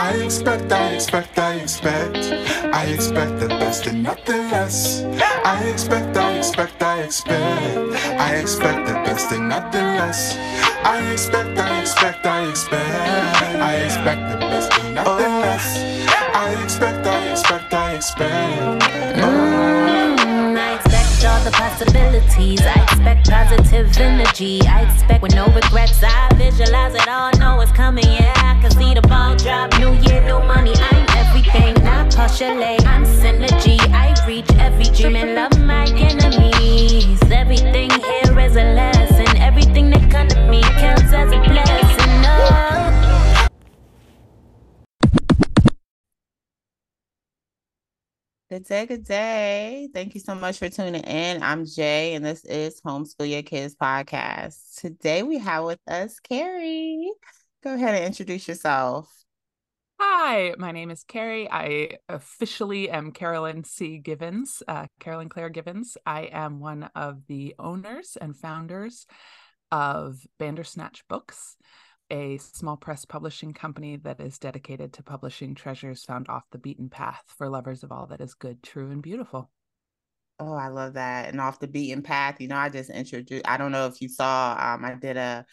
I expect, I expect, I expect. I expect the best and nothing less. I expect, I expect, I expect. I expect the best and nothing less. I expect, I expect, I expect. I expect the best and nothing less. I expect, I expect, I expect. All possibilities. I expect positive energy. I expect with no regrets. I visualize it all. Know what's coming. Yeah, I can see the ball drop. New year, new money. I'm everything. Not postulate. I'm synergy. I reach every dream and love my enemies. Everything here is a lesson. Everything that comes to me counts as a blessing. Oh. Good day, good day. Thank you so much for tuning in. I'm Jae, and this is Homeschool Yo Kids podcast. Today we have with us Carrie. Go ahead and introduce yourself. Hi, my name is Carrie. I officially am Carolyn C. Givens, uh, Carolyn Clare Givens. I am one of the owners and founders of Bandersnatch Books, a small press publishing company that is dedicated to publishing treasures found off the beaten path for lovers of all that is good, true, and beautiful. Oh, I love that. And off the beaten path, you know, I just introduced, I don't know if you saw, um, I did a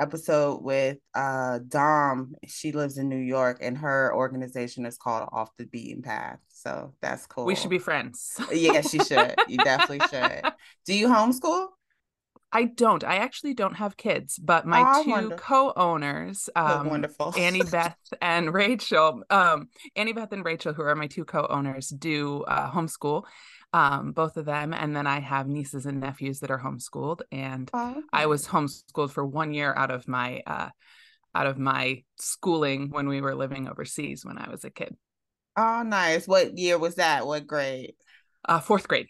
episode with uh Dom. She lives in New York and her organization is called Off the Beaten Path. So that's cool. We should be friends. yes, you should. You definitely should. Do you homeschool? I don't. I actually don't have kids, but my Oh, two wonder- co-owners, um, wonderful. Annie Beth and Rachel, um, Annie Beth and Rachel, who are my two co-owners, do uh, homeschool, um, both of them, and then I have nieces and nephews that are homeschooled, and Oh, I was homeschooled for one year out of my uh, out of my schooling when we were living overseas when I was a kid, Oh, nice. What year was that? What grade? uh, fourth grade.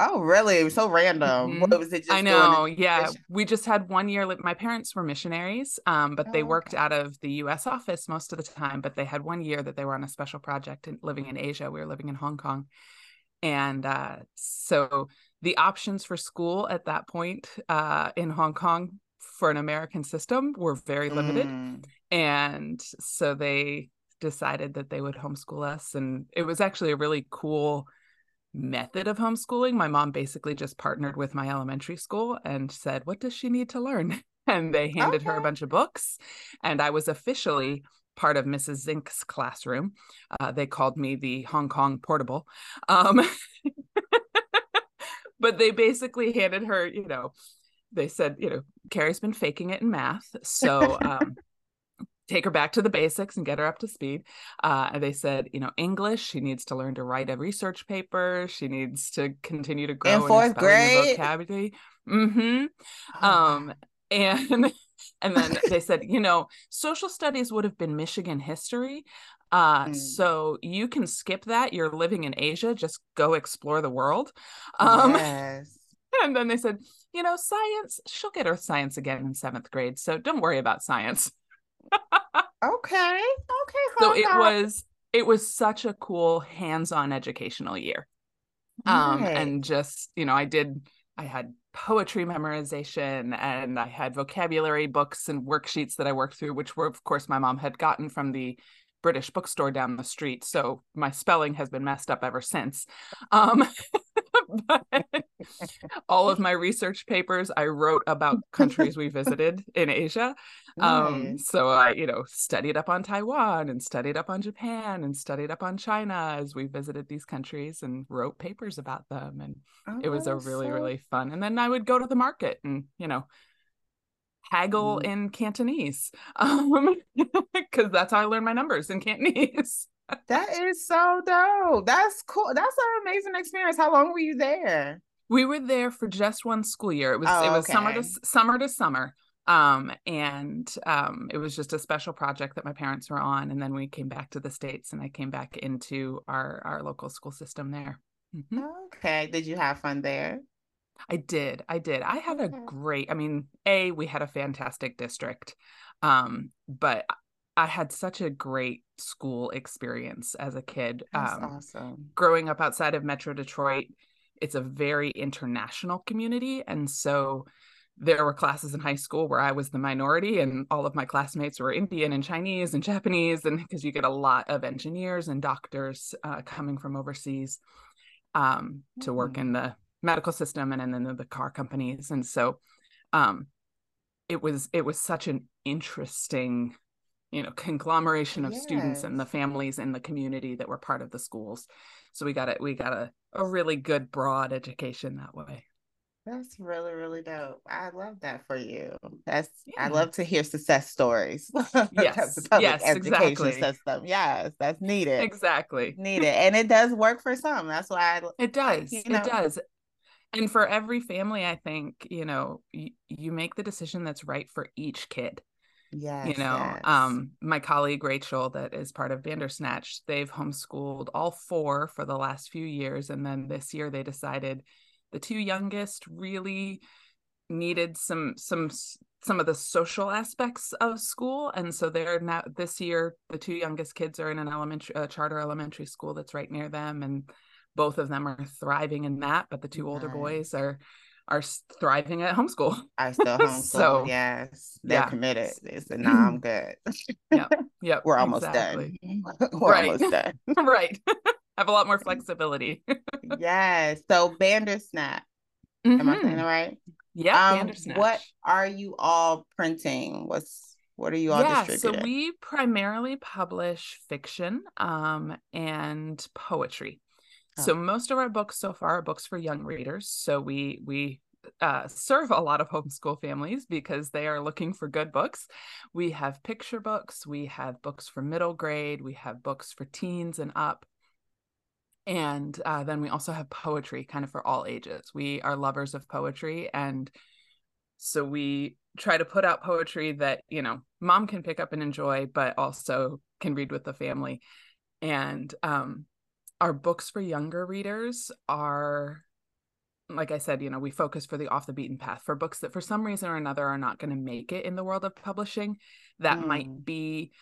Oh, really? It was so random. Mhm. What was it just I know. Yeah. mission? We just had one year. li- My parents were missionaries, um, but they Oh, worked okay. out of the US office most of the time. But they had one year that they were on a special project and living in Asia. We were living in Hong Kong. And uh, so the options for school at that point uh, in Hong Kong for an American system were very limited. Mm. And so they decided that they would homeschool us. And it was actually a really cool method of homeschooling. My mom basically just partnered with my elementary school and said, What does she need to learn? And they handed her a bunch of books. And I was officially part of Mrs. Zink's classroom. Uh, they called me the Hong Kong portable. Um, but they basically handed her, you know, they said, you know, Carrie's been faking it in math. So um, take her back to the basics and get her up to speed. Uh, and they said, you know, English, she needs to learn to write a research paper. She needs to continue to grow in, fourth grade? vocabulary. Mm-hmm. Oh, Um, and and then they said, you know, social studies would have been Michigan history. Uh, Mm. so you can skip that. You're living in Asia. Just go explore the world. Um, yes. and then they said, you know, science, she'll get earth science again in seventh grade. So don't worry about science. Okay. Okay. So it was it was such a cool hands-on educational year. Um and just, you know, I did I had poetry memorization and I had vocabulary books and worksheets that I worked through, which were of course my mom had gotten from the British bookstore down the street. So my spelling has been messed up ever since. Um but all of my research papers I wrote about countries we visited in Asia. Um, Nice. so I, you know, studied up on Taiwan and studied up on Japan and studied up on China as we visited these countries and wrote papers about them. And it was a Oh, really, so- really fun. And then I would go to the market and, you know, haggle Mm. in Cantonese. Um, because that's how I learned my numbers in Cantonese. That is so dope. That's cool. That's an amazing experience. How long were you there? We were there for just one school year. It was Oh, it was summer to summer to summer. Um, and um, it was just a special project that my parents were on, and then we came back to the states, and I came back into our our local school system there. Mhm. Okay. Did you have fun there? I did, I did. I had a great. I mean, a we had a fantastic district, um, but I had such a great school experience as a kid. That's um, awesome. growing up outside of Metro Detroit, it's a very international community. And so there were classes in high school where I was the minority and all of my classmates were Indian and Chinese and Japanese and because you get a lot of engineers and doctors uh, coming from overseas um, to work Mm. in the medical system and then the car companies and so um, it was it was such an interesting you know conglomeration of students and the families in the community that were part of the schools so we got it we got a, a really good broad education that way That's really, really dope. I love that for you. That's I love to hear success stories. Yes, the public yes, education exactly. system. Yes, that's needed. exactly Needed. And it does work for some. That's why I It does. you know. It does. And for every family, I think, you know, y- you make the decision that's right for each kid. Yes. you know, yes. um, my colleague Rachel, that is part of Bandersnatch, they've homeschooled all four for the last few years. And then this year they decided the two youngest really needed some some some of the social aspects of school and so they're now this year the two youngest kids are in an elementary uh, charter elementary school that's right near them and both of them are thriving in that but the two older Nice. boys are are thriving at homeschool I still homeschool. so, yes. They're yeah. committed. They said, no, I'm good. yep We're almost exactly. done. We're Right. almost done. right have a lot more flexibility yes. So Bandersnatch. Am I saying Mhm. it right? yeah Um, Bandersnatch. what are you all printing? What's what are you all yeah so we primarily publish fiction um and poetry Oh. so most of our books so far are books for young readers so we we uh, serve a lot of homeschool families because they are looking for good books. We have picture books, we have books for middle grade, we have books for teens and up. And uh, then we also have poetry kind of for all ages. We are lovers of poetry. And so we try to put out poetry that, you know, mom can pick up and enjoy, but also can read with the family. And um, our books for younger readers are like I said, you know, we focus for the off the beaten path for books that for some reason or another are not going to make it in the world of publishing. That Mm. might be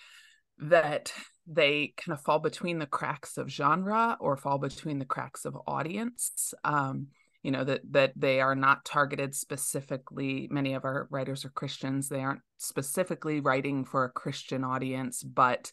that they kind of fall between the cracks of genre or fall between the cracks of audience. Um, you know that that they are not targeted specifically. Many of our writers are Christians. They aren't specifically writing for a Christian audience, but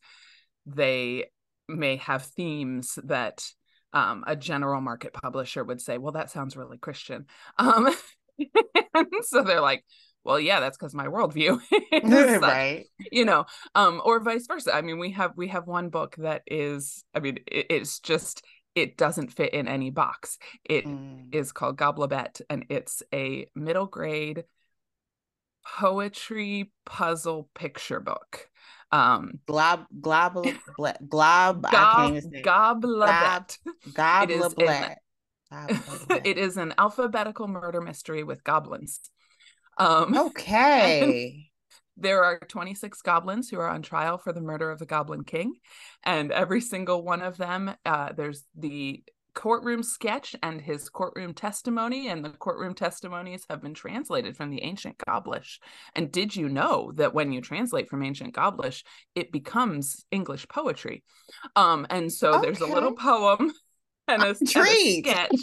they may have themes that um, a general market publisher would say, well, that sounds really Christian. Um, and so they're like, well, yeah, that's because my worldview is right. you know, um, or vice versa. I mean, we have we have one book that is, I mean, it, it's just it doesn't fit in any box. It is Mm. called Goblebet, and it's a middle grade poetry puzzle picture book. Um, Glob global ble- glob Gob- can't even say it. Goblebet. Gob is in- Gobleblet. Gobleblet. it is an alphabetical murder mystery with goblins. Um. Okay. there are 26 goblins who are on trial for the murder of the Goblin King, and every single one of them, uh, there's the courtroom sketch and his courtroom testimony, and the courtroom testimonies have been translated from the ancient Goblish. And did you know that when you translate from ancient Goblish, it becomes English poetry? Um, and so there's a little poem and a, and a sketch.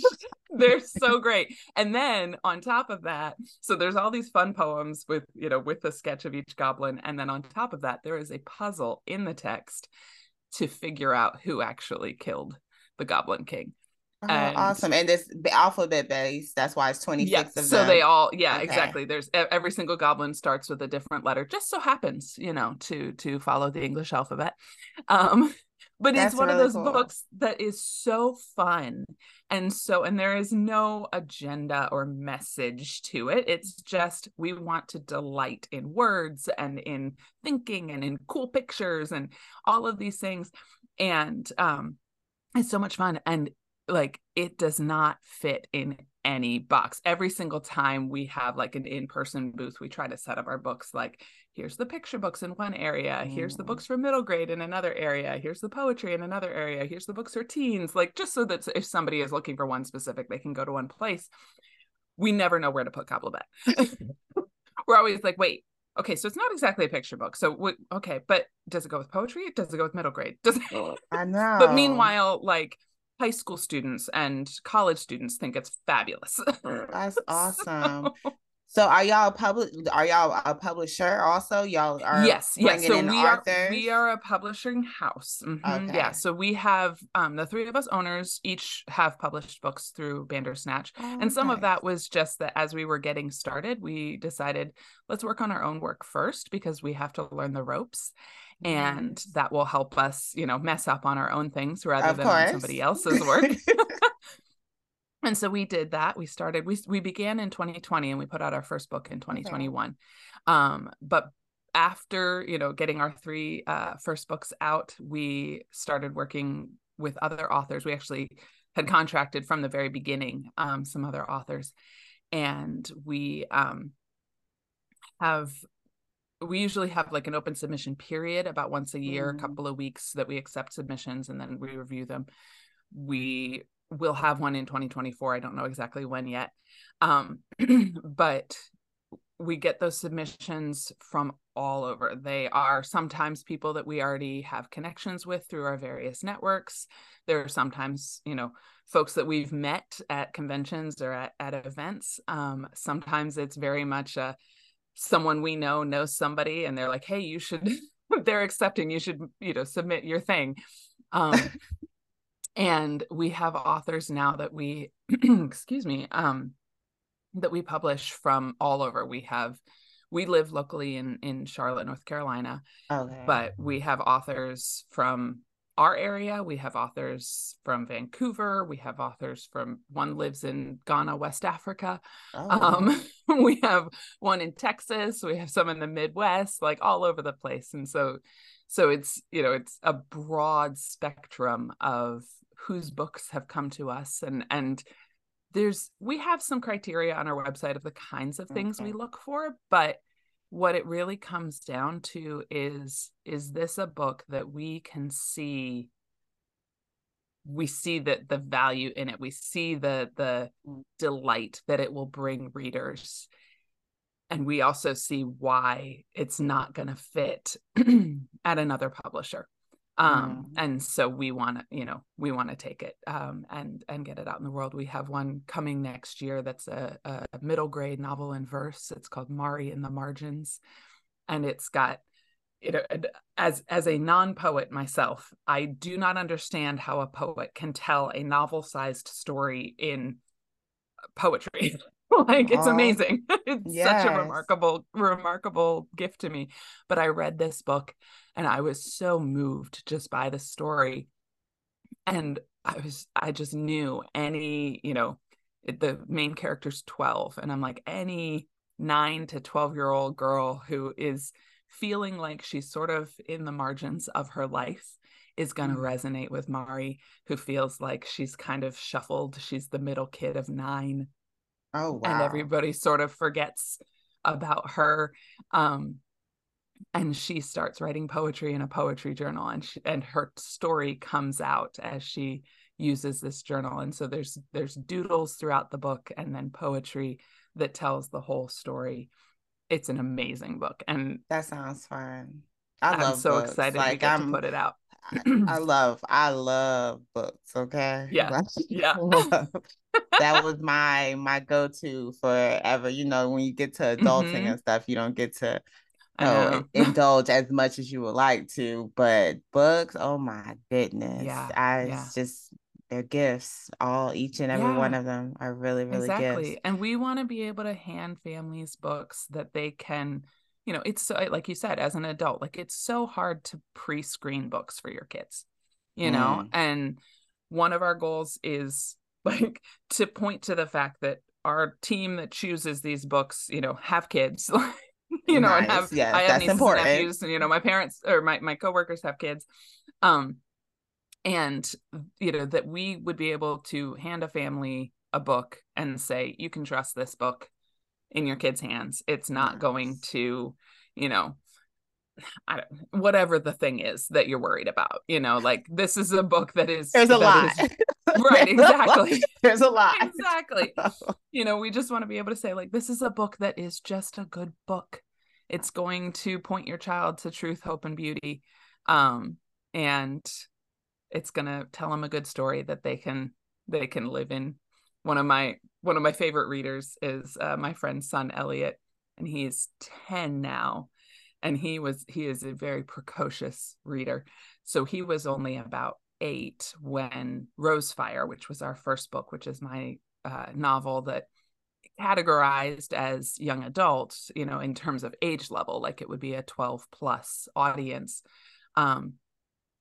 They're so great. And then on top of that, so there's all these fun poems with, you know, with the sketch of each goblin. And then on top of that, there is a puzzle in the text to figure out who actually killed the Goblin King. Oh, awesome. And this alphabet base, that's why it's 26 Yeah. of So they all, yeah, Okay. exactly. There's every single goblin starts with a different letter. Just so happens, you know, to to follow the English alphabet. Um, but That's it's one of those cool. books that is so fun and so and there is no agenda or message to it it's just we want to delight in words and in thinking and in cool pictures and all of these things and um it's so much fun and like it does not fit in any box every single time we have like an in-person booth we try to set up our books like here's the picture books in one area here's the Mm. books for middle grade in another area here's the poetry in another area here's the books for teens like just so that if somebody is looking for one specific they can go to one place we never know where to put Gobblebat. we're always like wait okay so it's not exactly a picture book so what okay but does it go with poetry does it go with middle grade does it I know. but meanwhile like high school students and college students think it's fabulous That's awesome. So are y'all public? Are y'all a publisher also? Y'all are yes, yes. So we authors? are we are a publishing house. Mm-hmm. Okay. Yeah. So we have um the three of us owners each have published books through Bandersnatch, oh, and some nice. of that was just that as we were getting started, we decided let's work on our own work first because we have to learn the ropes and that will help us you know mess up on our own things rather of than on somebody else's work. And so we did that. We started we we began in 2020 and we put out our first book in 2021 okay. um but after you know getting our three uh, first books out we started working with other authors. We actually had contracted from the very beginning um, some other authors. And we um, have we usually have like an open submission period about once a year, mm. a couple of weeks that we accept submissions and then we review them. We will have one in 2024. I don't know exactly when yet. Um, but we get those submissions from all over. They are sometimes people that we already have connections with through our various networks. There are sometimes, you know, folks that we've met at conventions or at, at events. Um, sometimes it's very much a someone we know knows somebody and they're like hey you should they're accepting you should you know submit your thing um and we have authors now that we excuse me um that we publish from all over we have we live locally in in charlotte north carolina okay. but we have authors from our area. We have authors from Vancouver. We have authors from one lives in Ghana, West Africa. Oh. Um, we have one in Texas. We have some in the Midwest, like all over the place. And so, so it's you know it's a broad spectrum of whose books have come to us, and and there's we have some criteria on our website of the kinds of things okay. we look for, but what it really comes down to is is this a book that we can see we see that the value in it. We see the the mm. delight that it will bring readers. And we also see why it's not going to fit at another publisher um mm. and so we want to you know we want to take it um and and get it out in the world. We have one coming next year that's a, a middle grade novel in verse. It's called mari in the margins and it's got you know as as a non-poet myself i do not understand how a poet can tell a novel sized story in poetry like it's amazing it's yes. such a remarkable remarkable gift to me but i read this book and i was so moved just by the story and i was i just knew any you know the main character's 12 and i'm like any 9 to 12 year old girl who is feeling like she's sort of in the margins of her life is going to mm. resonate with Mari, who feels like she's kind of shuffled. She's the middle kid of nine Oh wow. And everybody sort of forgets about her. Um and she starts writing poetry in a poetry journal and she, and her story comes out as she uses this journal and so there's there's doodles throughout the book and then poetry that tells the whole story it's an amazing book and that sounds fun I am so books. excited like, to get I'm, to put it out I, love I love books. Okay. Yeah. yeah. that was my my go to forever. You know, when you get to adulting mm-hmm. and stuff, you don't get to you know, indulge as much as you would like to. But books, oh my goodness. Yeah. I yeah. just they're gifts. All each and every yeah. one of them are really, really exactly. gifts. And we want to be able to hand families books that they can you know it's so like you said as an adult like it's so hard to pre-screen books for your kids you know mm. and one of our goals is like to point to the fact that our team that chooses these books you know have kids you know nice. and have yes, i have nieces important. and nephews and you know my parents or my, my coworkers have kids um and you know that we would be able to hand a family a book and say you can trust this book in your kid's hands. It's not yes. going to, you know, I don't, whatever the thing is that you're worried about. You know, like this is a book that is there's a lot. Is, right, exactly. there's a lot. exactly. You know, we just want to be able to say, like, this is a book that is just a good book. It's going to point your child to truth, hope, and beauty. Um, and it's gonna tell them a good story that they can they can live in. One of my one of my favorite readers is uh, my friend's son Elliot, and he's 10 now. And he was he is a very precocious reader. So he was only about eight when Rosefire, which was our first book, which is my uh, novel that categorized as young adult, you know, in terms of age level, like it would be a 12 plus audience. Um,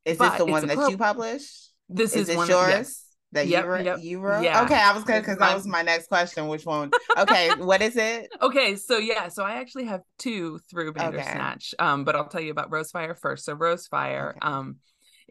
is this the one that pro- you published? This is, is one yours? Of, yes. That yep, you wrote, yep. you? Yeah. Okay, I was good because that was my next question. Which one? Okay, what is it? Okay, so yeah, so I actually have two through Bandersnatch. Okay. Um, but I'll tell you about Rosefire first. So Rosefire okay. um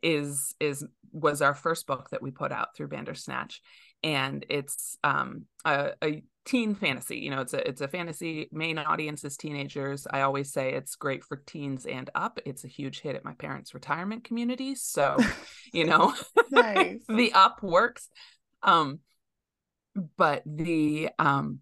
is is was our first book that we put out through Bandersnatch. And it's um a, a teen fantasy you know it's a it's a fantasy. Main audience is teenagers. I always say it's great for teens and up. It's a huge hit at my parents retirement community so you know the up works. Um but the um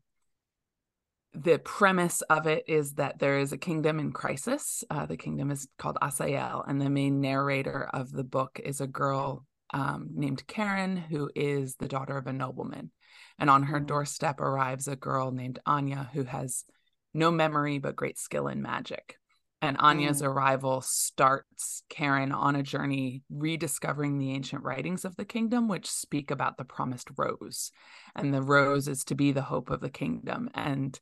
the premise of it is that there is a kingdom in crisis. Uh, the kingdom is called asael and the main narrator of the book is a girl um, named karen who is the daughter of a nobleman and on her doorstep arrives a girl named Anya who has no memory but great skill in magic. And Anya's mm. arrival starts Karen on a journey rediscovering the ancient writings of the kingdom, which speak about the promised rose. And the rose is to be the hope of the kingdom. And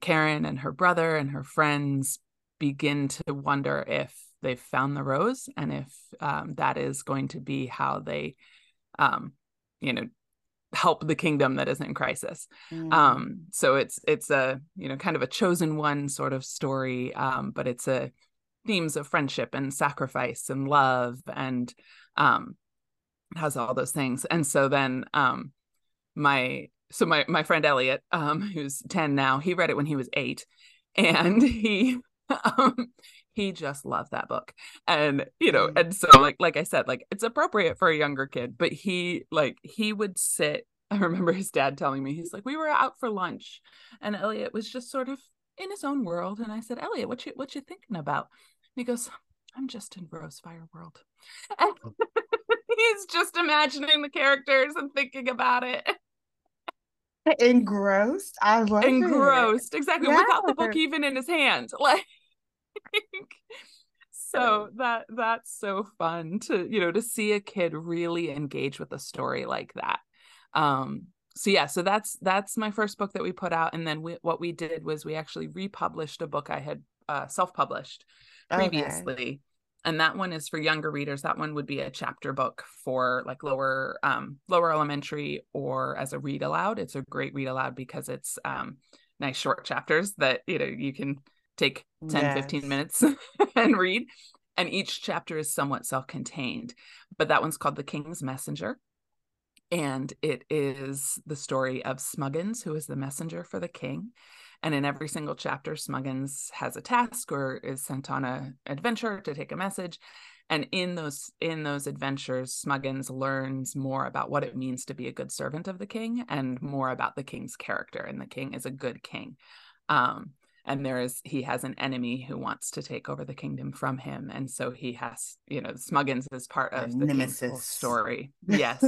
Karen and her brother and her friends begin to wonder if they've found the rose and if um, that is going to be how they, um, you know, help the kingdom that is in crisis mm. um so it's it's a you know kind of a chosen one sort of story um but it's a themes of friendship and sacrifice and love and um has all those things and so then um my so my my friend Elliot um who's 10 now he read it when he was 8 and he um he just loved that book. And you know mm. and so like like i said like it's appropriate for a younger kid but he like he would sit i remember his dad telling me he's like we were out for lunch and elliot was just sort of in his own world. And i said elliot what you what you thinking about? And he goes i'm just in rosefire world. And he's just imagining the characters and thinking about it. Engrossed? I love engrossed it. exactly yeah. without the book even in his hand like so that that's so fun to you know to see a kid really engage with a story like that. Um so yeah so that's that's my first book that we put out. And then we, what we did was we actually republished a book i had uh, self-published previously. Okay. and that one is for younger readers. That one would be a chapter book for like lower um lower elementary or as a read aloud. It's a great read aloud because it's um nice short chapters that you know you can take 10 yes. 15 minutes and read and each chapter is somewhat self-contained but that one's called the king's messenger and it is the story of smuggins who is the messenger for the king and in every single chapter smuggins has a task or is sent on a adventure to take a message and in those in those adventures smuggins learns more about what it means to be a good servant of the king and more about the king's character and the king is a good king um, and there is he has an enemy who wants to take over the kingdom from him and so he has you know smuggins is part of the nemesis. story. Yes.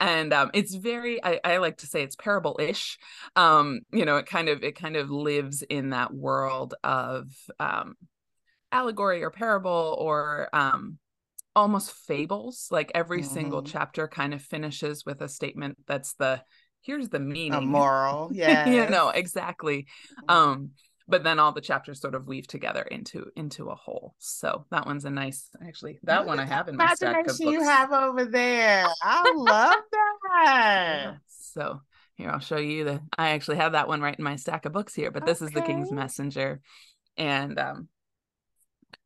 And um it's very I, I like to say it's parable-ish. Um you know it kind of it kind of lives in that world of um allegory or parable or um almost fables. Like every mm-hmm. single chapter kind of finishes with a statement that's the here's the meaning. a moral. Yeah you know exactly. Mm-hmm. um but then all the chapters sort of weave together into into a whole. So that one's a nice actually that one I have in my stack of books. you have over there. I love that. Yeah. So here I'll show you the I actually have that one right in my stack of books here, but this okay. is the King's Messenger. And um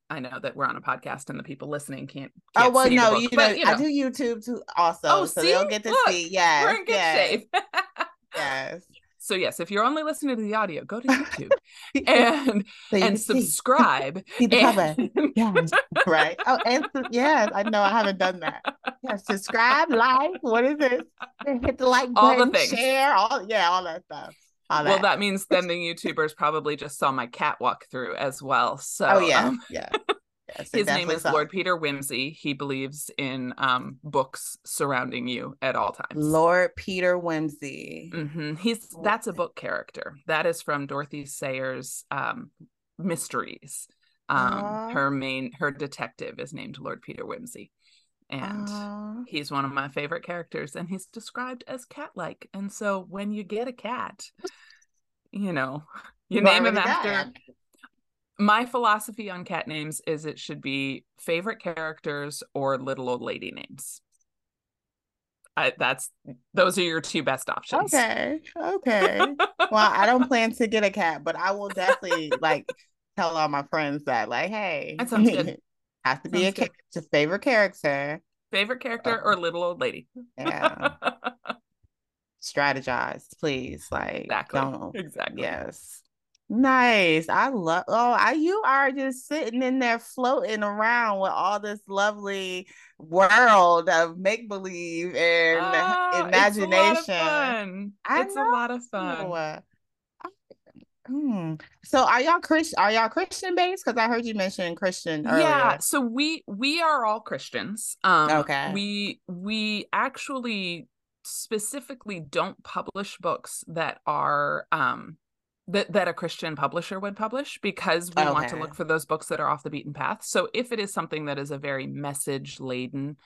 I know that we're on a podcast and the people listening can't. Oh, can't oh well, no, book, you, know, you, know, I do YouTube too, also, oh, so see? they'll get to Look, see. Yeah, we're in good yes. shape. yes. So yes, if you're only listening to the audio, go to YouTube and so and subscribe. See, the and... cover. Yes. right. Oh, and yes, I know I haven't done that. Yeah, subscribe, like, what is it? Hit the like all button, the things. share, all yeah, all that stuff. All that. Well, that means then the YouTubers probably just saw my cat walk through as well. So Oh yeah. Um... yeah. Yes, His name is so. Lord Peter Wimsey. He believes in um, books surrounding you at all times. Lord Peter Wimsey. hmm He's that's a book character. That is from Dorothy Sayers' um, Mysteries. Um, Aw. her main her detective is named Lord Peter Wimsey, and Aw. he's one of my favorite characters. And he's described as cat-like. And so when you get a cat, you know, you name him after. it. My philosophy on cat names is it should be favorite characters or little old lady names. I, that's those are your two best options. Okay. Okay. well, I don't plan to get a cat, but I will definitely like tell all my friends that, like, hey, That sounds good. has to be a good. character, favorite character. Favorite character or little old lady. Yeah. Strategize, please. Like, exactly. don't. Exactly. Yes. Nice. I love. Oh, I you are just sitting in there floating around with all this lovely world of make believe and Ah, imagination. It's a lot of fun. It's a lot of fun. Oh, I- hmm. So are y'all Christian? Are y'all Christian based? Because I heard you mention Christian earlier. Yeah, so we we are all Christians. Um Okay. we we actually specifically don't publish books that are um that that a Christian publisher would publish because we want to look for those books that are off the beaten path. So if it is something that is a very message laden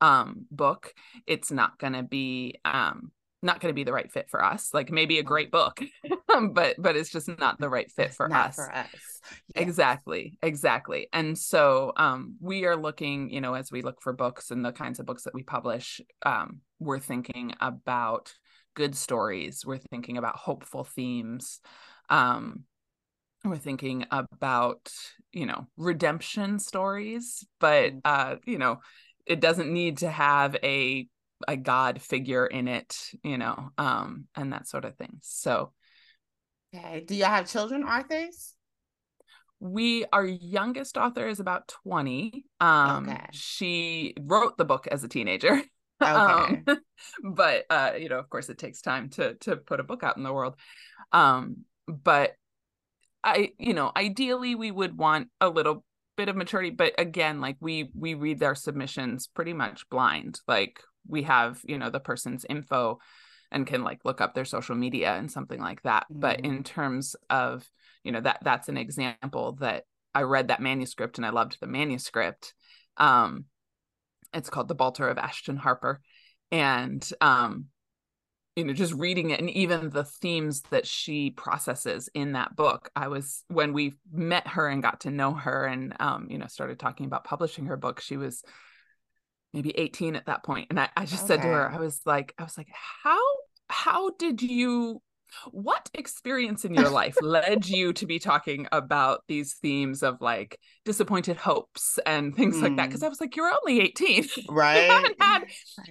um book, it's not going to be um not going to be the right fit for us. Like maybe a great book, but but it's just not the right fit for Not us. for us. Yeah. Exactly, exactly. And so um we are looking, you know, as we look for books and the kinds of books that we publish, um, we're thinking about good stories, we're thinking about hopeful themes. Um we're thinking about, you know, redemption stories, but Mm. uh, you know, it doesn't need to have a a god figure in it, you know, um and that sort of thing. So Okay. Do y'all have children, authors? we our youngest author is about 20 um Okay. she wrote the book as a teenager Okay. um but uh you know of course it takes time to to put a book out in the world um but i you know ideally we would want a little bit of maturity but again like we we read their submissions pretty much blind like we have you know the person's info and can like look up their social media and something like that but Mhm. in terms of you know that that's an example that i read that manuscript and i loved the manuscript um it's called the balter of ashton harper. And um you know just reading it and even the themes that she processes in that book i was when we met her and got to know her and um you know started talking about publishing her book she was maybe 18 at that point. And i, I just said to her i was like i was like how how did you what experience in your life led you to be talking about these themes of like disappointed hopes and things like that Mm. because i was like you're only 18 Right. haven't had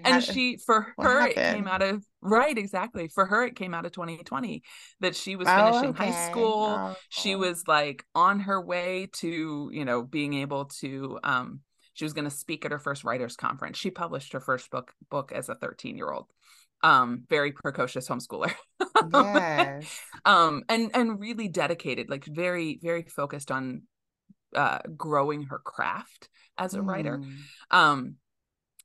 and she for what her it came out of right exactly for her it came out of 2020 that she was Oh, finishing high okay. school she Oh. was like on her way to you know being able to um she was going to speak at her first writers conference she published her first book book as a 13 year old um very precocious homeschooler Yes. um and and really dedicated like very very focused on uh growing her craft as a writer Mm. um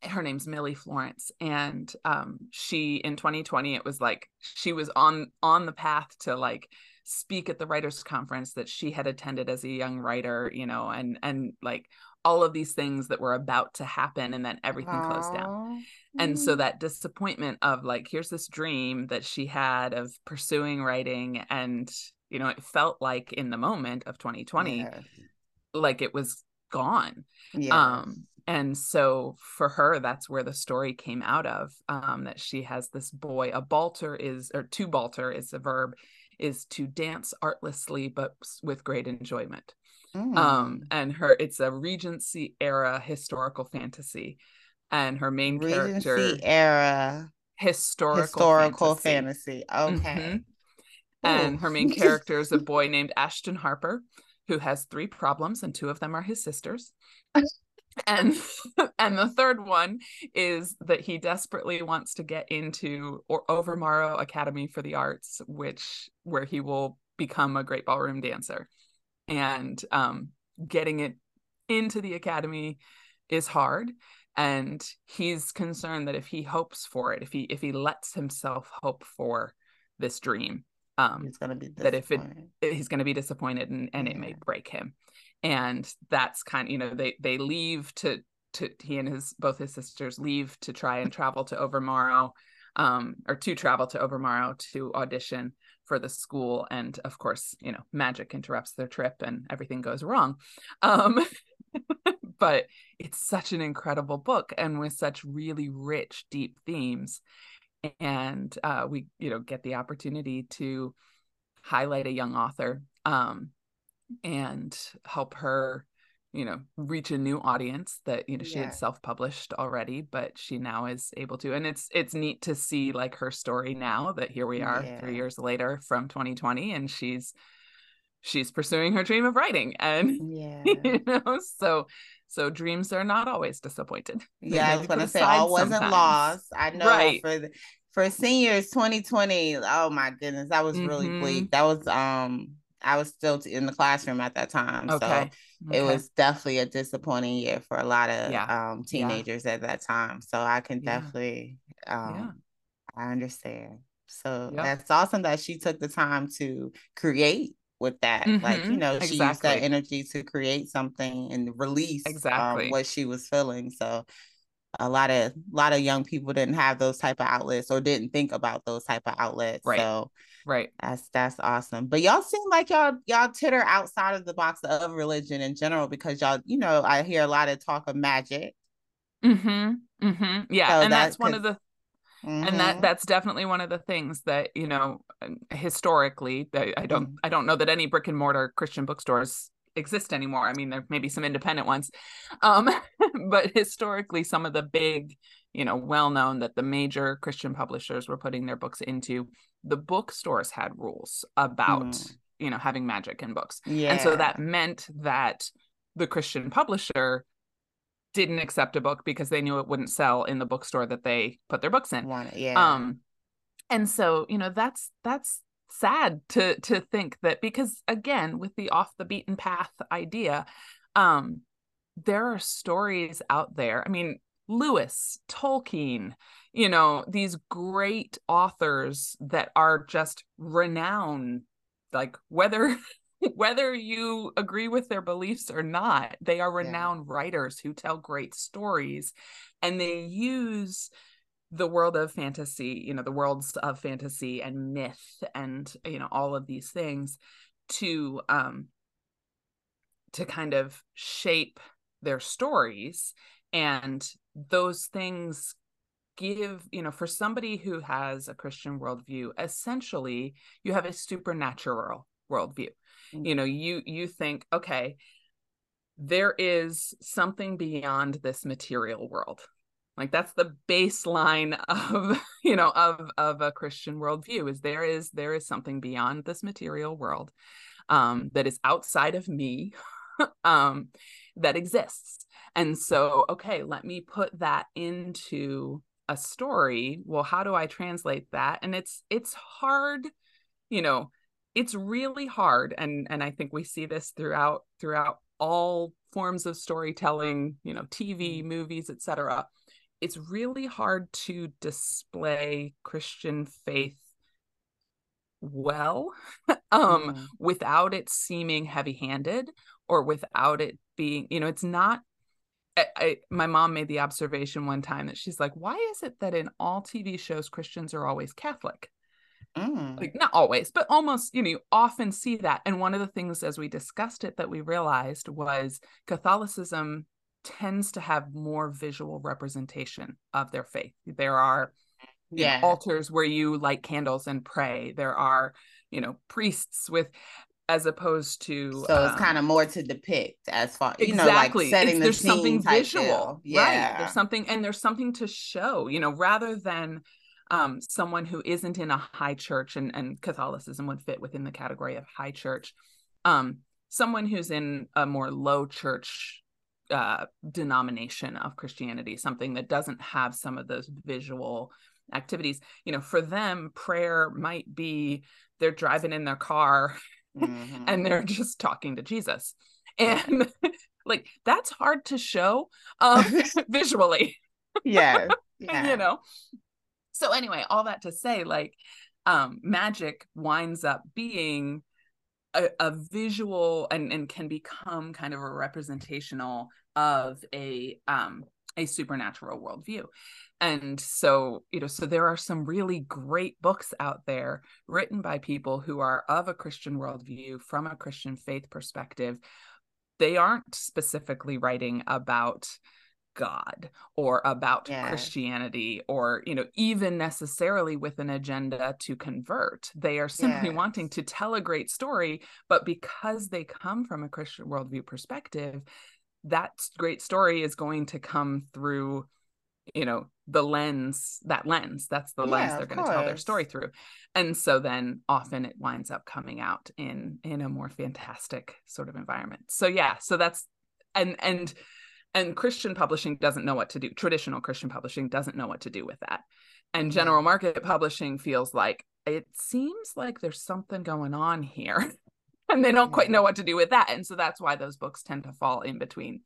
her name's Millie Florence and um she in 2020 it was like she was on on the path to like speak at the writers conference that she had attended as a young writer you know and and like all of these things that were about to happen and then everything closed down and so that disappointment of like here's this dream that she had of pursuing writing and you know it felt like in the moment of 2020 Yes. like it was gone Yes. um and so for her that's where the story came out of um that she has this boy a balter is or to balter is a verb is to dance artlessly but with great enjoyment um Mm. and her it's a regency era historical fantasy and her main character Regency era historical historical fantasy, fantasy. Okay. Mhm. and her main character is a boy named Ashton Harper who has three problems and two of them are his sisters. and and the third one is that he desperately wants to get into or Overmorrow Academy for the Arts which where he will become a great ballroom dancer. And um getting it into the academy is hard and he's concerned that if he hopes for it if he if he lets himself hope for this dream um He's gonna be that if it he's going to be disappointed and, and it may break him. And that's kind of you know they they leave to to he and his both his sisters leave to try and travel to overmorrow um or to travel to overmorrow to audition for the school and of course you know magic interrupts their trip and everything goes wrong. Um but it's such an incredible book and with such really rich deep themes. And uh, we you know get the opportunity to highlight a young author um, and help her you know reach a new audience that you know she Yeah. had self-published already but she now is able to and it's it's neat to see like her story now that here we are Yeah. three years later from 2020 and she's she's pursuing her dream of writing and Yeah. you know so so dreams are not always disappointed Yeah, I was gonna say all wasn't sometimes. lost. I know Right. for the, for seniors 2020. Oh my goodness, that was really Mhm. bleak. That was um I was still in the classroom at that time. okay So it was definitely a disappointing year for a lot of Yeah. um teenagers at that time. So I can Yeah. definitely um I understand. So Yep. that's awesome that she took the time to create with that. Like, you Mhm. know, she used that energy to create something and release Exactly. um, what she was feeling. So a lot of a lot of young people didn't have those type of outlets or didn't think about those type of outlets. Right. So right that's that's awesome. But y'all seem like y'all y'all titter outside of the box of religion in general because y'all, you know, I hear a lot of talk of magic. mm-hmm mm-hmm yeah So and that- that's one of the and that Mhm. that's definitely one of the things that you know historically I, I don't Mhm. i don't know that any brick and mortar christian bookstores exist anymore i mean there may be some independent ones um but historically some of the big you know well known that the major christian publishers were putting their books into the bookstores had rules about Mm. you know having magic in books yeah. and so that meant that the christian publisher didn't accept a book because they knew it wouldn't sell in the bookstore that they put their books in Want it, yeah. um and so you know that's that's sad to to think that because again with the off the beaten path idea um there are stories out there i mean lewis tolkien you know these great authors that are just renowned like whether whether you agree with their beliefs or not they are Yeah. renowned writers who tell great stories and they use the world of fantasy you know the worlds of fantasy and myth and you know all of these things to um to kind of shape their stories and those things give you know for somebody who has a christian worldview essentially you have a supernatural worldview. You know you you think okay there is something beyond this material world. Like that's the baseline of you know of of a christian worldview is there is there is something beyond this material world um that is outside of me um that exists and so okay let me put that into a story. Well how do i translate that? And it's it's hard you know it's really hard. And and i think we see this throughout throughout all forms of storytelling you know tv movies etc it's really hard to display christian faith well um Mm. without it seeming heavy-handed or without it being you know it's not I, I my mom made the observation one time that she's like why is it that in all tv shows christians are always catholic Mm. like not always but almost you know you often see that and one of the things as we discussed it that we realized was catholicism tends to have more visual representation of their faith there are you know, yeah. altars where you light candles and pray there are you know priests with as opposed to so it's um, kind of more to depict as far you exactly know like setting It's- the there's scene something visual deal. right Yeah. there's something and there's something to show you know rather than um someone who isn't in a high church and and catholicism would fit within the category of high church um someone who's in a more low church uh denomination of christianity something that doesn't have some of those visual activities you know for them prayer might be they're driving in their car Mhm. and they're just talking to Jesus. And like that's hard to show um visually yeah, yeah. you know so anyway all that to say like um magic winds up being a, a visual and and can become kind of a representational of a um a supernatural worldview and so you know so there are some really great books out there written by people who are of a christian worldview from a christian faith perspective they aren't specifically writing about god or about Yeah. christianity or you know even necessarily with an agenda to convert they are simply Yes. wanting to tell a great story but because they come from a christian worldview perspective that great story is going to come through you know the lens that lens that's the lens they're going to tell their story through. And so then often it winds up coming out in in a more fantastic sort of environment. So yeah so that's and and and christian publishing doesn't know what to do. Traditional christian publishing doesn't know what to do with that. And mm-hmm. general market publishing feels like it seems like there's something going on here and they don't quite know what to do with that and so that's why those books tend to fall in between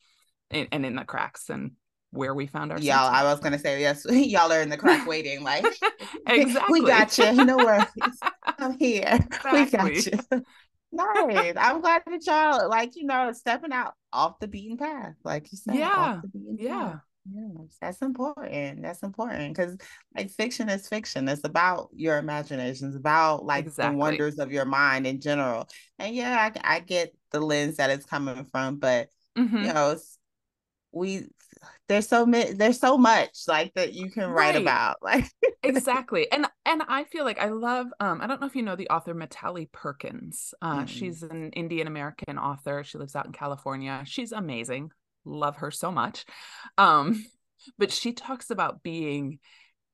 and, in the cracks and where we found ourselves Y'all, I was gonna say yes. Y'all are in the crack waiting, like Exactly. We got you. No worries. I'm here. We got you. Nice. I'm glad that y'all like you know stepping out off the beaten path, like you said. Yeah, off the beaten yeah path. Yes, that's important. That's important because like fiction is fiction. It's about your imagination. It's about like Exactly. the wonders of your mind in general. And yeah, I, I get the lens that it's coming from, but Mhm. you know, we there's so many there's so much like that you can write Right. about. Like exactly and and i feel like i love um i don't know if you know the author Mitali perkins uh Mm-mm. she's an indian american author she lives out in california she's amazing love her so much um but she talks about being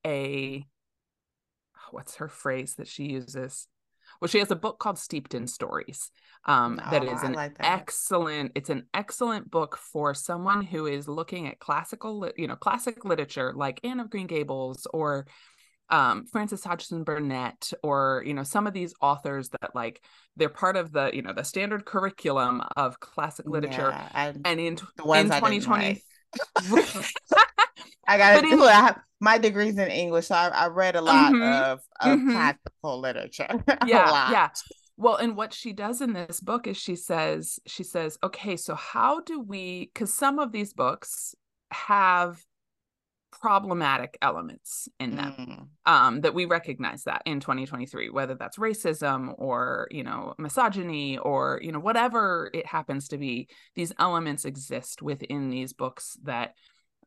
a what's her phrase that she uses well she has a book called steeped in stories um that Oh, is I an like that. excellent it's an excellent book for someone who is looking at classical you know classic literature like anne of green gables or um frances hodgson burnett or you know some of these authors that like they're part of the you know the standard curriculum of classic literature Yeah, I, and in the ones in I 2020 I gotta in- do. I have my degrees in English, so I, I read a lot Mhm, of, of mhm. classical literature. a yeah lot. yeah well and what she does in this book is she says she says okay so how do we because some of these books have problematic elements in them Mm, um that we recognize that in 2023 whether that's racism or you know misogyny or you know whatever it happens to be these elements exist within these books that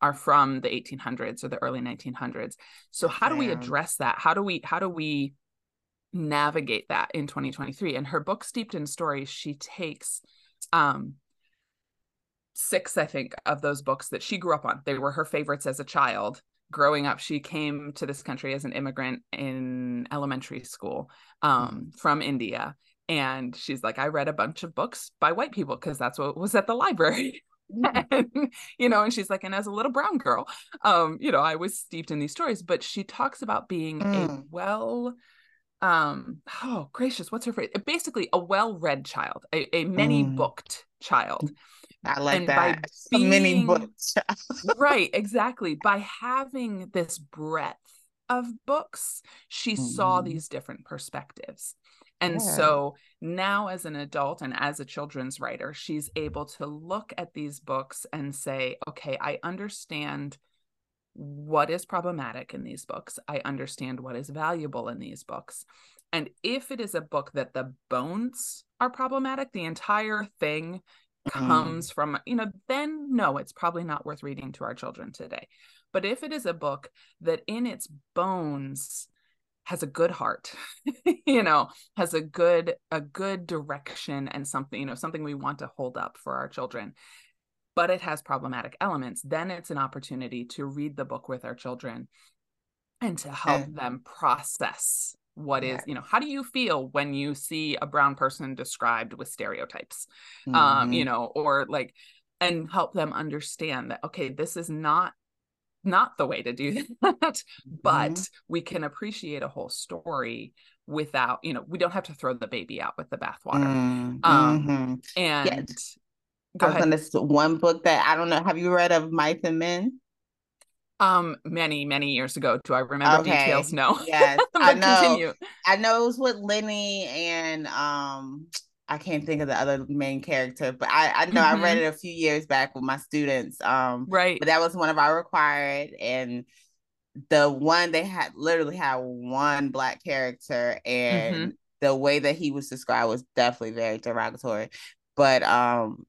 are from the 1800s or the early 1900s so how do we address that? How do we how do we navigate that in 2023 and her book steeped in stories she takes um six i think of those books that she grew up on. They were her favorites as a child. Growing up she came to this country as an immigrant in elementary school um from india. And she's like i read a bunch of books by white people because that's what was at the library. Mm, and, you know and she's like and as a little brown girl um you know i was steeped in these stories. But she talks about being a Mm. well um oh gracious what's her phrase? Basically a well-read child a, a many Mm. booked child I like And by that. Many books. right exactly by having this breadth of books she saw Mhm. these different perspectives and Yeah. so now as an adult and as a children's writer she's able to look at these books and say okay i understand what is problematic in these books i understand what is valuable in these books and if it is a book that the bones are problematic the entire thing Mm. comes from you know then no it's probably not worth reading to our children today but if it is a book that in its bones has a good heart you know has a good a good direction and something you know something we want to hold up for our children but it has problematic elements then it's an opportunity to read the book with our children and to help And- them process what is you know how do you feel when you see a brown person described with stereotypes um you Mhm. know or like and help them understand that okay this is not not the way to do that but Mhm. we can appreciate a whole story without you know we don't have to throw the baby out with the bathwater Mm, um, mhm. and Go I was ahead. gonna one book that I don't know. Have you read of Mice and Men? Um, many, many years ago. Do I remember Okay. details? No. Yes, I know. continue. I know it was with Lenny and um I can't think of the other main character, but I I know I read Mhm. it a few years back with my students. Um Right. but that was one of our required and the one they had literally had one black character and Mm-hmm. the way that he was described was definitely very derogatory. But um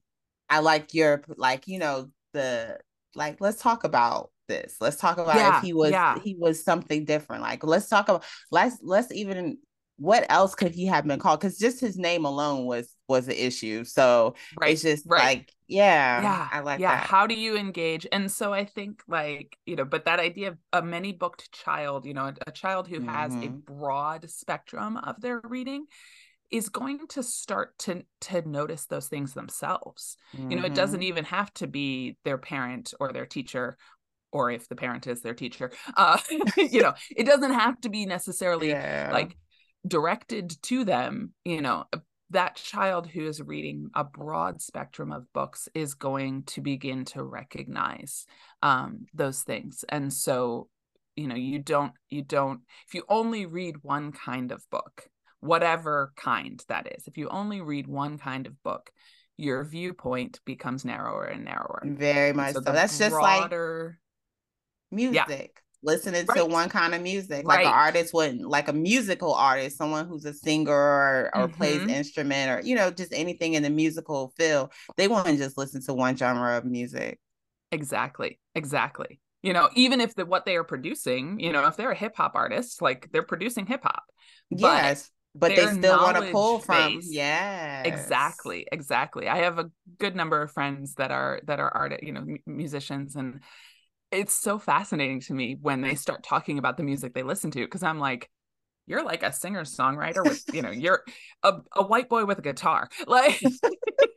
I like your like you know the like let's talk about this. Let's talk about Yeah, if he was yeah. he was something different. Like let's talk about let's let's even what else could he have been called? Because just his name alone was was an issue. So Right. it's just right. like yeah, yeah I like yeah that. how do you engage and so i think like you know but that idea of a many booked child you know a, a child who has a Mhm. broad spectrum of their reading is going to start to to notice those things themselves you know it doesn't Mhm. even have to be their parent or their teacher or if the parent is their teacher uh you know it doesn't have to be necessarily yeah. like directed to them you know that child who is reading a broad spectrum of books is going to begin to recognize um, those things and so you know you don't you don't if you only read one kind of book whatever kind that is if you only read one kind of book your viewpoint becomes narrower and narrower very much so. the That's just like music. Listening to one kind of music, like Right. an artist wouldn't, like a musical artist, someone who's a singer or, or plays Mhm. instrument or you know just anything in the musical field. They wouldn't just listen to one genre of music. Exactly. Exactly. You know, even if the what they are producing, you know, if they're a hip hop artist, like they're producing hip hop. Yes, but they still want to pull from. Yes, Exactly. Exactly. I have a good number of friends that are that are art, you know, mu- musicians and it's so fascinating to me when they start talking about the music they listen to because I'm like you're like a singer songwriter with, you know, you're a, a white boy with a guitar. Like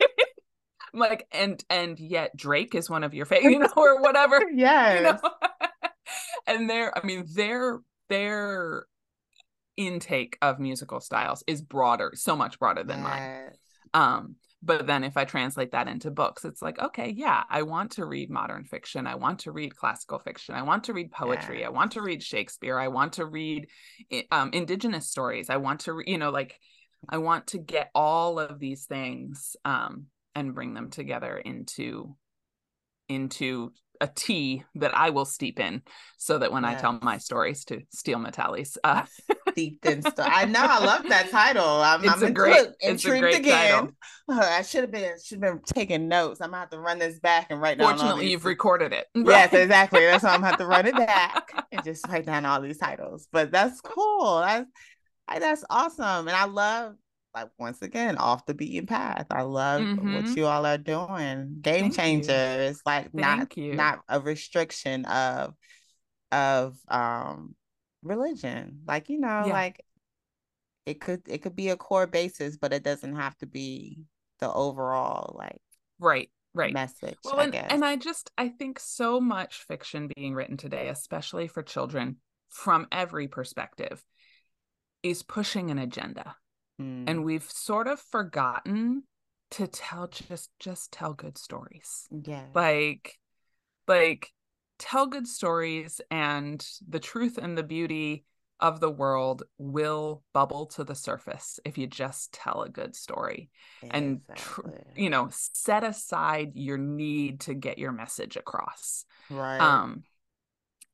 like and and yet Drake is one of your favorite, you know, or whatever. Yes, you know and their i mean their their intake of musical styles is broader so much broader than mine um but then if i translate that into books it's like okay yeah i want to read modern fiction i want to read classical fiction i want to read poetry i want to read shakespeare i want to read um, indigenous stories i want to you know like i want to get all of these things um and bring them together into into a tea that I will steep in so that when I tell my stories to Steel Metallies. Uh, Steeped in stuff. I know. I love that title. I'm, It's I'm a great- a intrigued great again. title. I should have been should have been taking notes. I'm gonna have to run this back and write down. fortunately, you've recorded it. Yes, exactly. That's why I'm gonna have to run it back and just write down all these titles. But that's cool. That's I, that's awesome. And I love like once again off the beaten path. I love what Mhm. you all are doing. Game Thank changer. you. It's like not you. not a restriction of of um religion. Like, you know, Yeah. like it could it could be a core basis, but it doesn't have to be the overall like Right, right. message. Well, I and, and I just I think so much fiction being written today, especially for children, from every perspective, is pushing an agenda. Mm, And we've sort of forgotten to tell just just tell good stories. yeah. like like tell good stories and the truth and the beauty of the world will bubble to the surface if you just tell a good story and tr- you know set aside your need to get your message across right. um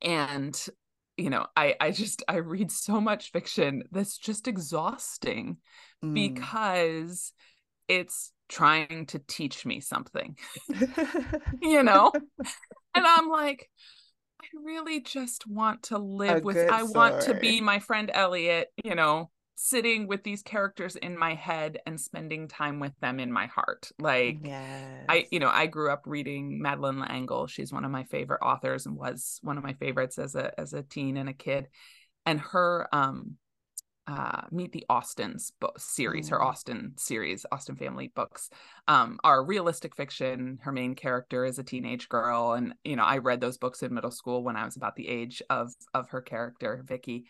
and you know i i just i read so much fiction that's just exhausting Mm. because it's trying to teach me something you know and i'm like i really just want to live with good i want to be my friend elliot you know sitting with these characters in my head and spending time with them in my heart like yes. I, you know, I grew up reading Madeleine L'Engle. She's one of my favorite authors and was one of my favorites as a as a teen and a kid. And her um uh Meet the Austins book series, her Mm. Austin series, Austin family books, um, are realistic fiction. Her main character is a teenage girl. And, you know, I read those books in middle school when I was about the age of of her character, Vicky.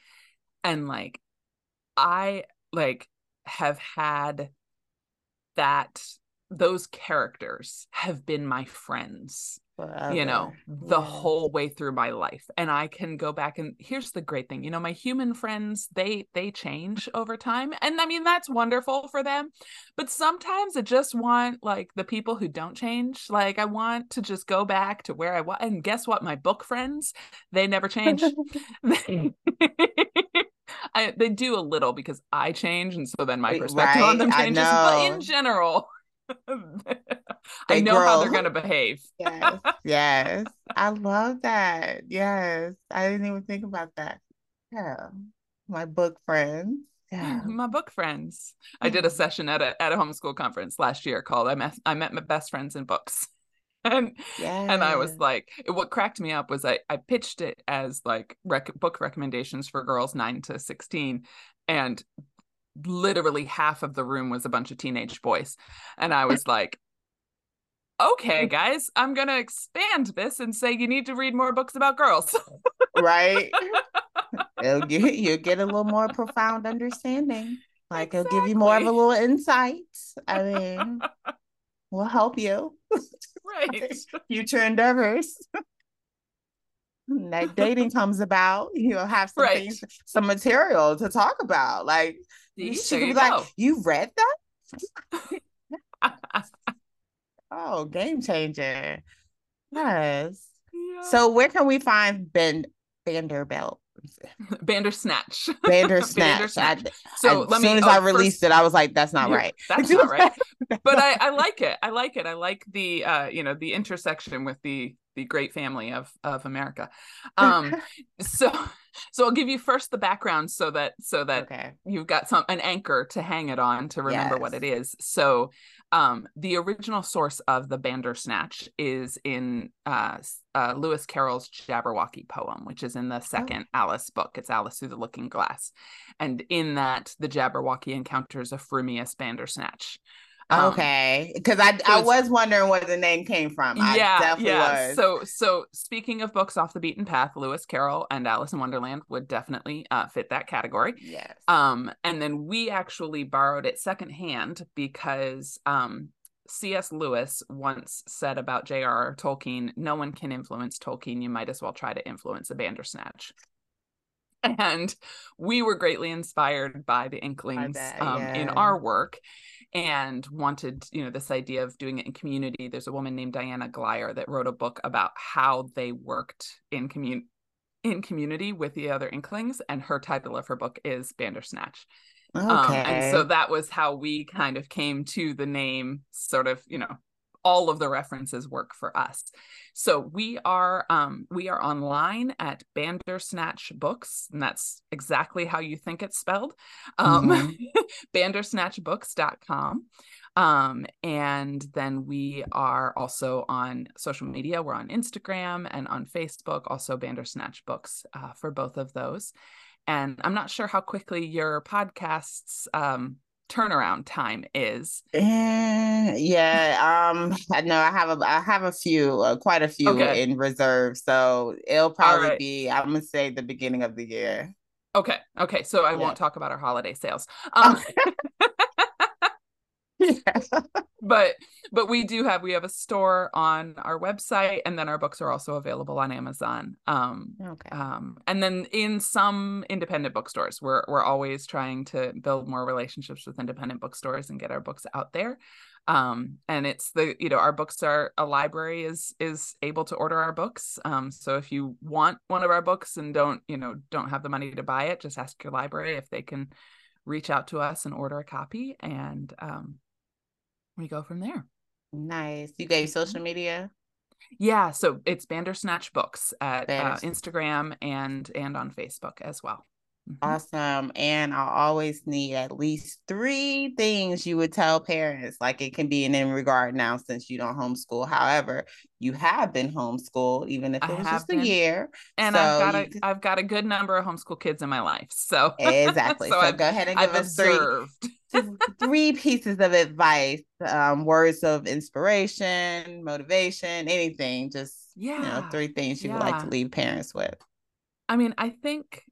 And like I like have had that those characters have been my friends Forever. you know the Yeah. whole way through my life and i can go back and here's the great thing you know my human friends they they change over time and i mean that's wonderful for them but sometimes i just want like the people who don't change like i want to just go back to where i was and guess what my book friends they never change I, they do a little because I change, and so then my perspective on them changes. But in general, I know how they're going to behave. yes, yes. I love that. Yes. I didn't even think about that. Yeah. My book friends. Yeah. my book friends. I did a mm-hmm. session at a at a homeschool conference last year called "I met I met my best friends in books," and and I was like, what cracked me up was I I pitched it as like rec- book recommendations for girls nine to sixteen, and literally half of the room was a bunch of teenage boys, and I was like. Okay, mm. guys, I'm gonna expand this and say you need to read more books about girls. right? It'll get you'll get a little more profound understanding. Like it'll give you more of a little insight. I mean, we'll help you right. future endeavors. That dating comes about, you'll have some Right. things, some material to talk about. Like she there could you be like, "You read that? Oh, game changer!" Yes. Yeah. So where can we find Ben Vanderbilt? Bandersnatch. Bandersnatch. I, Bandersnatch. So as let me. soon as oh, I first- released it, I was like, "That's not right." That's not right. But I, I like it. I like it. I like the uh, you know, the intersection with the the great family of of America. Um, so so I'll give you first the background so that so that okay. you've got some an anchor to hang it on to remember what it is. So um the original source of the Bandersnatch is in uh, uh Lewis Carroll's Jabberwocky poem, which is in the second Alice book. It's Alice Through the Looking Glass. And in that the Jabberwocky encounters a frumious Bandersnatch. Um, Okay, because I so I was wondering where the name came from. I yeah, definitely yeah. was. So, so speaking of books off the beaten path, Lewis Carroll and Alice in Wonderland would definitely uh, fit that category. yes. Um, and then we actually borrowed it secondhand because um, C.S. Lewis once said about J.R.R. Tolkien, "No one can influence Tolkien. You might as well try to influence a Bandersnatch." And we were greatly inspired by the inklings bet, um, in our work, and wanted you know this idea of doing it in community. There's a woman named Diana Glyer that wrote a book about how they worked in community in community with the other inklings and her title of her book is bandersnatch okay. um, and so that was how we kind of came to the name sort of you know all of the references work for us. So we are um we are online at bandersnatch books and that's exactly how you think it's spelled um Mhm. bandersnatchbooks.com um and then we are also on social media. We're on instagram and on facebook also bandersnatch books uh, for both of those. And i'm not sure how quickly your podcast's um turnaround time is Eh, yeah. Um. I know I have a I have a few, uh, quite a few Okay. in reserve. So it'll probably right. be. I'm gonna say the beginning of the year. okay okay so i Yeah. won't talk about our holiday sales um but but we do have we have a store on our website and then our books are also available on amazon. Um okay. um and then in some independent bookstores we're we're always trying to build more relationships with independent bookstores and get our books out there. Um and it's the you know our books are a library is is able to order our books. Um so if you want one of our books and don't you know don't have the money to buy it just ask your library if they can reach out to us and order a copy. And um we go from there Nice. You gave social media. yeah so it's bandersnatch books at uh, instagram and and on facebook as well. Awesome. And I always need at least three things you would tell parents. Like it can be in in regard now since you don't homeschool. However, you have been homeschooled, even if it was just a year. and So I've got you a have got a good number of homeschool kids in my life. So Exactly. so so I've, go ahead and I've give us three observed. three pieces of advice, um, words of inspiration, motivation, anything. Just you know, Yeah, three things you would like to leave parents with. I mean, I think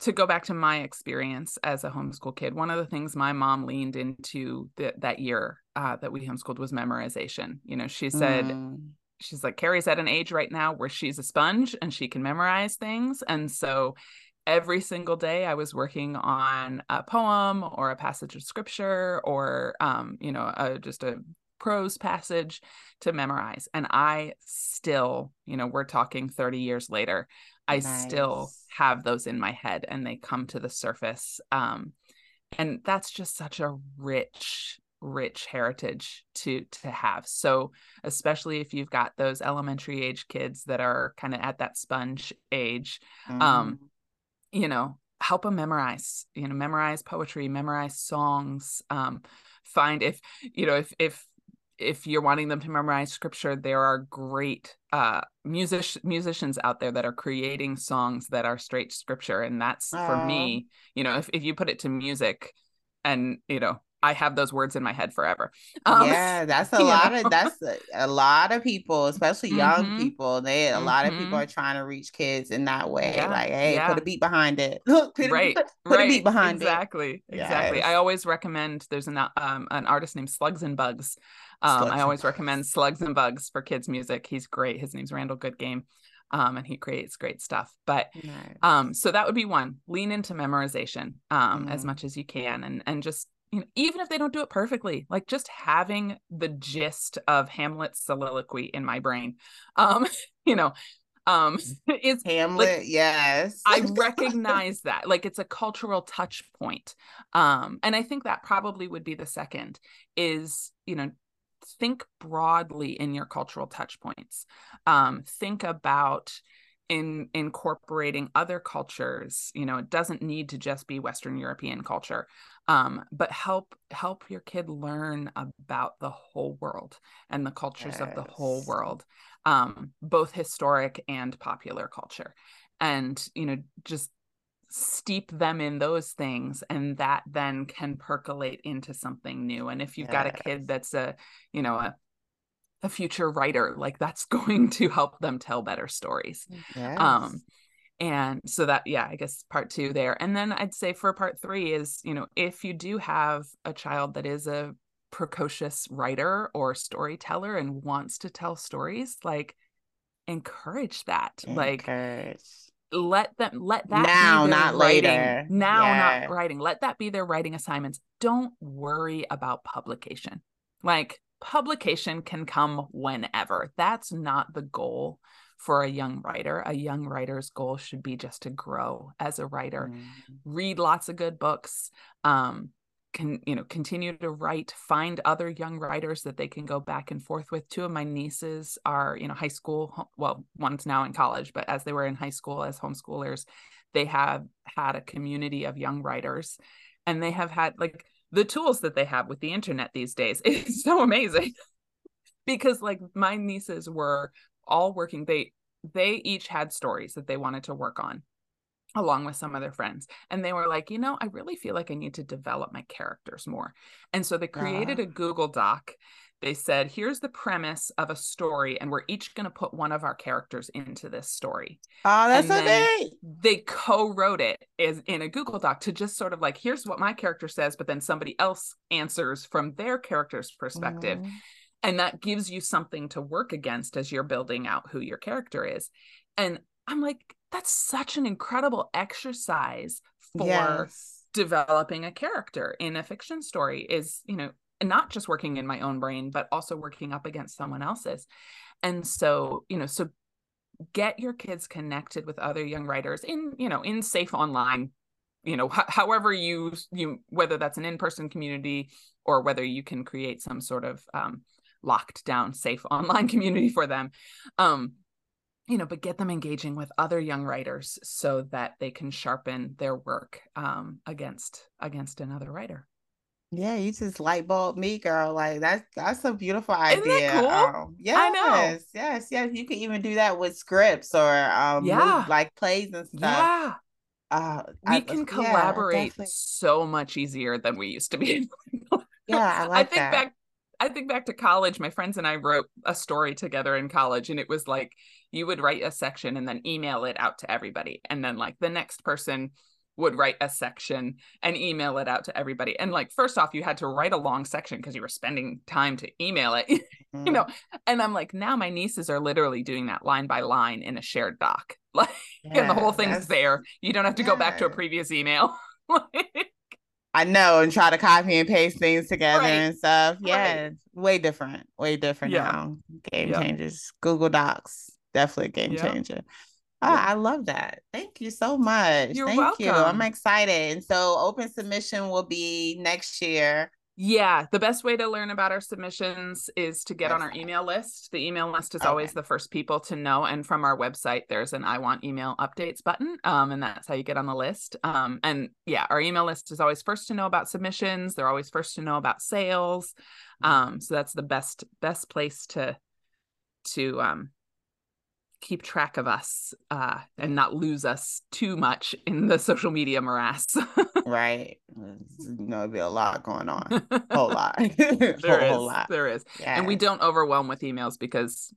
to go back to my experience as a homeschool kid, one of the things my mom leaned into th- that year uh, that we homeschooled was memorization. You know, she said, mm. she's like, Carrie's at an age right now where she's a sponge and she can memorize things. And so every single day I was working on a poem or a passage of scripture or, um, you know, a, just a prose passage to memorize. And I still, you know, we're talking 30 years later, I nice. still have those in my head and they come to the surface. Um, and that's just such a rich rich heritage to to have so especially if you've got those elementary age kids that are kind of at that sponge age mm. um mm-hmm. you know help them memorize you know memorize poetry memorize songs um find if you know if if if you're wanting them to memorize scripture, there are great uh, music musicians out there that are creating songs that are straight scripture, and that's Aww. for me. You know, if if you put it to music, and you know, I have those words in my head forever. Um, yeah, that's a lot know? of that's a, a, lot of people, especially young mm-hmm. people. They a mm-hmm. lot of people mm-hmm. are trying to reach kids in that way. Yeah. Like, hey, yeah. put a beat behind it. put, right, put, put right. a beat behind exactly. it. Exactly. Exactly. Yes. I always recommend. There's an um an artist named Slugs and Bugs. Um, I always recommend Slugs and Bugs for kids music. He's great. His name's Randall Goodgame um, and he creates great stuff. But nice. um, so that would be one: lean into memorization um, mm. as much as you can, and and just you know, even if they don't do it perfectly, like just having the gist of Hamlet's soliloquy in my brain, um, you know, um, is Hamlet. Like, yes, I recognize that. Like it's a cultural touch point, um, and I think that probably would be the second. Is you know think broadly in your cultural touch points. Um, think about in incorporating other cultures you know it doesn't need to just be western european culture um, but help help your kid learn about the whole world and the cultures yes. of the whole world um, both historic and popular culture and you know just steep them in those things and that then can percolate into something new and if you've yes. got a kid that's a you know a a future writer like that's going to help them tell better stories yes. um and so that yeah i guess part two there and then i'd say for part three is you know if you do have a child that is a precocious writer or storyteller and wants to tell stories like encourage that encourage. like let them let that now not writing. later. Now yeah. not writing. Let that be their writing assignments. Don't worry about publication. Like publication can come whenever. That's not the goal for a young writer. A young writer's goal should be just to grow as a writer. Mm. read lots of good books. Um, can you know continue to write find other young writers that they can go back and forth with. Two of my nieces are you know high school well one's now in college but as they were in high school as homeschoolers they have had a community of young writers and they have had like the tools that they have with the internet these days is so amazing. Because like my nieces were all working they they each had stories that they wanted to work on along with some of their friends and they were like you know i really feel like i need to develop my characters more. And so they created uh. a google doc. They said here's the premise of a story and we're each going to put one of our characters into this story. Oh that's and so neat they co-wrote it as in a google doc to just sort of like here's what my character says but then somebody else answers from their character's perspective. Mm. and that gives you something to work against as you're building out who your character is. And i'm like that's such an incredible exercise for yes. developing a character in a fiction story is you know not just working in my own brain but also working up against someone else's and so you know so get your kids connected with other young writers in you know in safe online you know h- however you you whether that's an in-person community or whether you can create some sort of um, locked down safe online community for them um you know but get them engaging with other young writers so that they can sharpen their work um, against against another writer yeah you just light bulb me girl like that's that's a beautiful idea cool? um yes I know. yes yes you can even do that with scripts or um yeah. like plays and stuff yeah uh, we I, can collaborate yeah, so much easier than we used to be yeah i like i think that. back I think back to college. My friends and I wrote a story together in college, and it was like you would write a section and then email it out to everybody, and then like the next person would write a section and email it out to everybody. And like, first off, you had to write a long section because you were spending time to email it, mm-hmm. you know. And I'm like, now my nieces are literally doing that line by line in a shared doc. Like, yeah, and the whole thing's there. You don't have to yeah. go back to a previous email. I know, and try to copy and paste things together right. and stuff. Yeah, right. way different, way different yeah. now. Game changers. Google Docs, definitely a game changer. Oh, yeah. I love that. Thank you so much. You're Thank welcome. you. I'm excited. And so open submission will be next year. Yeah, the best way to learn about our submissions is to get on our email list. The email list is okay. always the first people to know. And from our website, there's an I want email updates button. Um, and that's how you get on the list. Um, and yeah, our email list is always first to know about submissions. They're always first to know about sales. Um, so that's the best best place to to um keep track of us uh, and not lose us too much in the social media morass. right. You know, there'll be a lot going on. A whole lot. there whole, is, whole lot. There is. Yes. And we don't overwhelm with emails because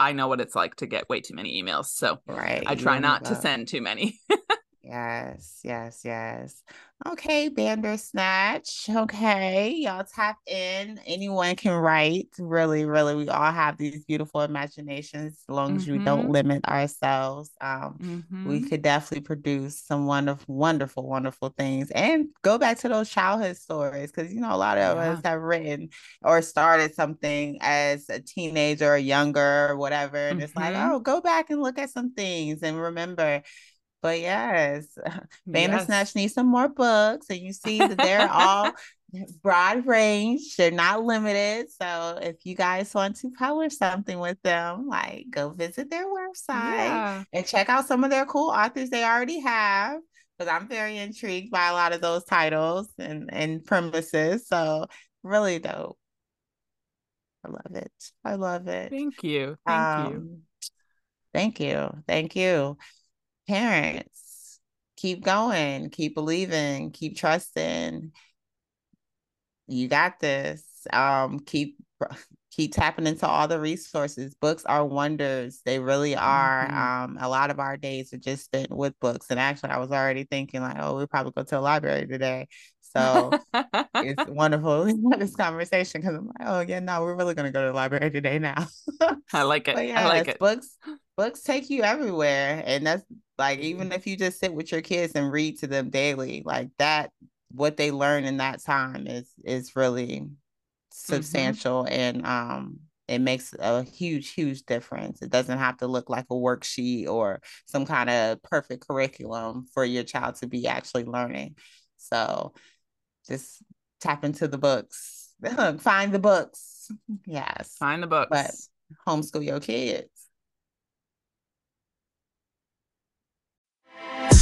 I know what it's like to get way too many emails. So right. I try not to send too many. Yes, yes, yes. Okay, Bandersnatch. Okay, y'all tap in. Anyone can write. Really, really, we all have these beautiful imaginations as long as mm-hmm. we don't mm-hmm. limit ourselves. Um, mm-hmm. we could definitely produce some wonderful, wonderful, wonderful things and go back to those childhood stories because you know a lot of yeah. us have written or started something as a teenager or younger or whatever. And mm-hmm. it's like, mm-hmm. oh, go back and look at some things and remember but yes, Bandersnatch yes. needs some more books. And you see that they're all broad range, they're not limited. So if you guys want to publish something with them, like go visit their website yeah. and check out some of their cool authors they already have. Because I'm very intrigued by a lot of those titles and, and premises. So really dope. I love it. I love it. Thank you. Thank um, you. Thank you. Thank you parents, keep going, keep believing, keep trusting. You got this. Um, keep keep tapping into all the resources. Books are wonders. They really are. Mm-hmm. Um, a lot of our days are just spent with books. And actually, I was already thinking like, oh, we'll probably go to a library today. So it's wonderful we had this conversation because I'm like, oh yeah, no, we're really gonna go to the library today now. I like it. Yes, I like it. Books books take you everywhere. And that's like even if you just sit with your kids and read to them daily, like that what they learn in that time is is really mm-hmm. substantial mm-hmm. and um it makes a huge huge difference. It doesn't have to look like a worksheet or some kind of perfect curriculum for your child to be actually learning. So just tap into the books. Find the books. Yes. Find the books. but homeschool your kids Yeah.